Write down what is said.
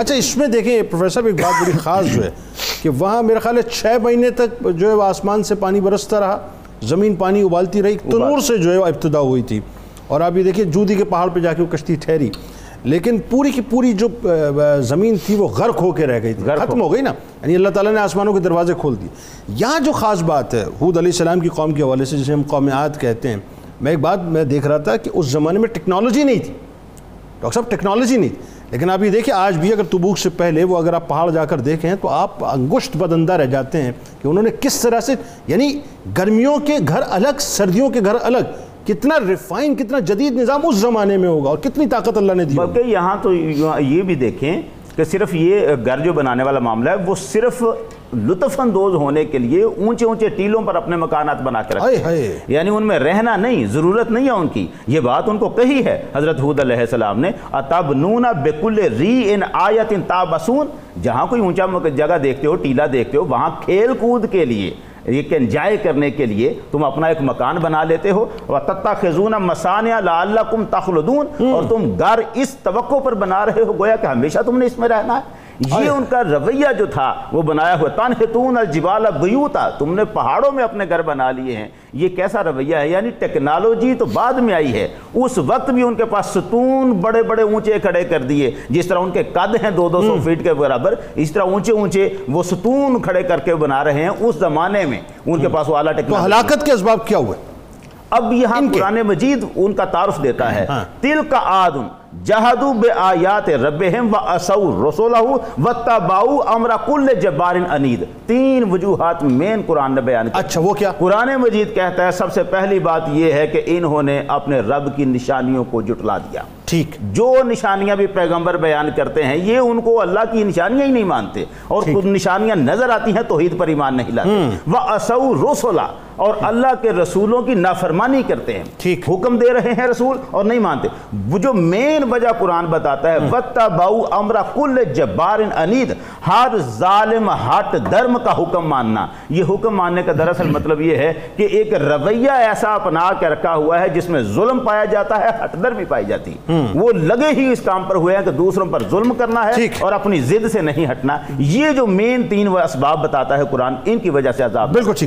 اچھا اس میں دیکھیں پروفیسر ایک بات بڑی خاص جو ہے کہ وہاں میرا خیال ہے چھ مہینے تک جو ہے وہ آسمان سے پانی برستا رہا زمین پانی ابالتی رہی تنور سے جو ہے وہ ابتدا ہوئی تھی۔ اور آپ یہ دیکھیں جودی کے پہاڑ پہ جا کے وہ کشتی ٹھہری۔ لیکن پوری کی پوری جو زمین تھی وہ غرق ہو کے رہ گئی تھی ختم ہو گئی نا۔ یعنی اللہ تعالیٰ نے آسمانوں کے دروازے کھول دی یہاں جو خاص بات ہے حود علیہ السلام کی قوم کے حوالے سے جسے ہم قومیات کہتے ہیں میں ایک بات میں دیکھ رہا تھا کہ اس زمانے میں ٹیکنالوجی نہیں تھی۔ ڈاکٹر صاحب ٹیکنالوجی نہیں تھی۔ لیکن آپ یہ دیکھیں، آج بھی اگر تبوک سے پہلے وہ اگر آپ پہاڑ جا کر دیکھیں تو آپ انگشت بدندہ رہ جاتے ہیں کہ انہوں نے کس طرح سے یعنی گرمیوں کے گھر الگ، سردیوں کے گھر الگ، کتنا ریفائن کتنا جدید نظام اس زمانے میں ہوگا اور کتنی طاقت اللہ نے دی بلکہ یہاں تو یہ بھی دیکھیں کہ صرف یہ گھر جو بنانے والا معاملہ ہے، وہ صرف لطف اندوز ہونے کے لیے اونچے اونچے ٹیلوں پر اپنے مکانات بنا کے رکھتے ہیں۔ یعنی ان میں رہنا نہیں ضرورت نہیں ہے ان کی۔ یہ بات ان کو کہی ہے۔ حضرت حود علیہ السلام نے اتبنون بکل ری ان آیت تابسون جہاں کوئی اونچا جگہ دیکھتے ہو ٹیلا دیکھتے ہو وہاں کھیل کود کے لیے یہ انجائے کرنے کے لیے تم اپنا ایک مکان بنا لیتے ہو۔ وَتَتَّخِذُونَ مَسَانِعَ لَعَلَّكُمْ تَخْلُدُونَ۔ اور تم گھر اس توقع پر بنا رہے ہو گویا کہ ہمیشہ تم نے اس میں رہنا ہے۔ یہ ان کا رویہ جو تھا وہ بنایا ہوا۔ تانحتون الجبال بیوتا تم نے پہاڑوں میں اپنے گھر بنا لیے ہیں۔ یہ کیسا رویہ ہے؟ یعنی ٹیکنالوجی تو بعد میں آئی ہے۔ اس وقت بھی ان کے پاس ستون بڑے بڑے اونچے کھڑے کر دیے۔ جس طرح ان کے قد ہیں دو دو سو فیٹ کے برابر اس طرح اونچے اونچے وہ ستون کھڑے کر کے بنا رہے ہیں۔ اس زمانے میں ان کے پاس وہ اعلیٰ ٹیکنالوجی ہلاکت کے اسباب کیا ہوئے؟ اب یہاں قرآن مجید ان کا تعارف دیتا ہے۔ ہاں۔ تل کا آدن جہدو بے آیات ربہم و اسو رسولہو و تباؤ امر کل جبار انید تین وجوہات مین قرآن نے بیان کیا اچھا وہ کیا؟ قرآن مجید کہتا ہے سب سے پہلی بات یہ ہے کہ انہوں نے اپنے رب کی نشانیوں کو جٹلا دیا۔ ٹھیک۔ جو نشانیاں بھی پیغمبر بیان کرتے ہیں یہ ان کو اللہ کی نشانیاں ہی نہیں مانتے۔ اور نشانیاں نظر آتی ہیں توحید پر ایمان نہیں لاتے۔ وہ اسو رسولہ اور اللہ کے رسولوں کی نافرمانی کرتے ہیں۔ ٹھیک۔ حکم دے رہے ہیں رسول اور نہیں مانتے۔ وہ جو مین وجہ قرآن بتاتا ہے وَتَّبَعُ أَمْرَ كُلِّ جَبَّارٍ عَنِيدٍ ہر ظالم ہٹ درم کا حکم ماننا۔ یہ حکم ماننے کا دراصل مطلب یہ ہے کہ ایک رویہ ایسا اپنا کے رکھا ہوا ہے جس میں ظلم پایا جاتا ہے ہٹ در بھی پائی جاتی۔ وہ لگے ہی اس کام پر ہوئے ہیں کہ دوسروں پر ظلم کرنا ہے اور اپنی ضد سے نہیں ہٹنا۔ یہ جو مین تین اسباب بتاتا ہے قرآن ان کی وجہ سے عذاب بالکل ٹھیک۔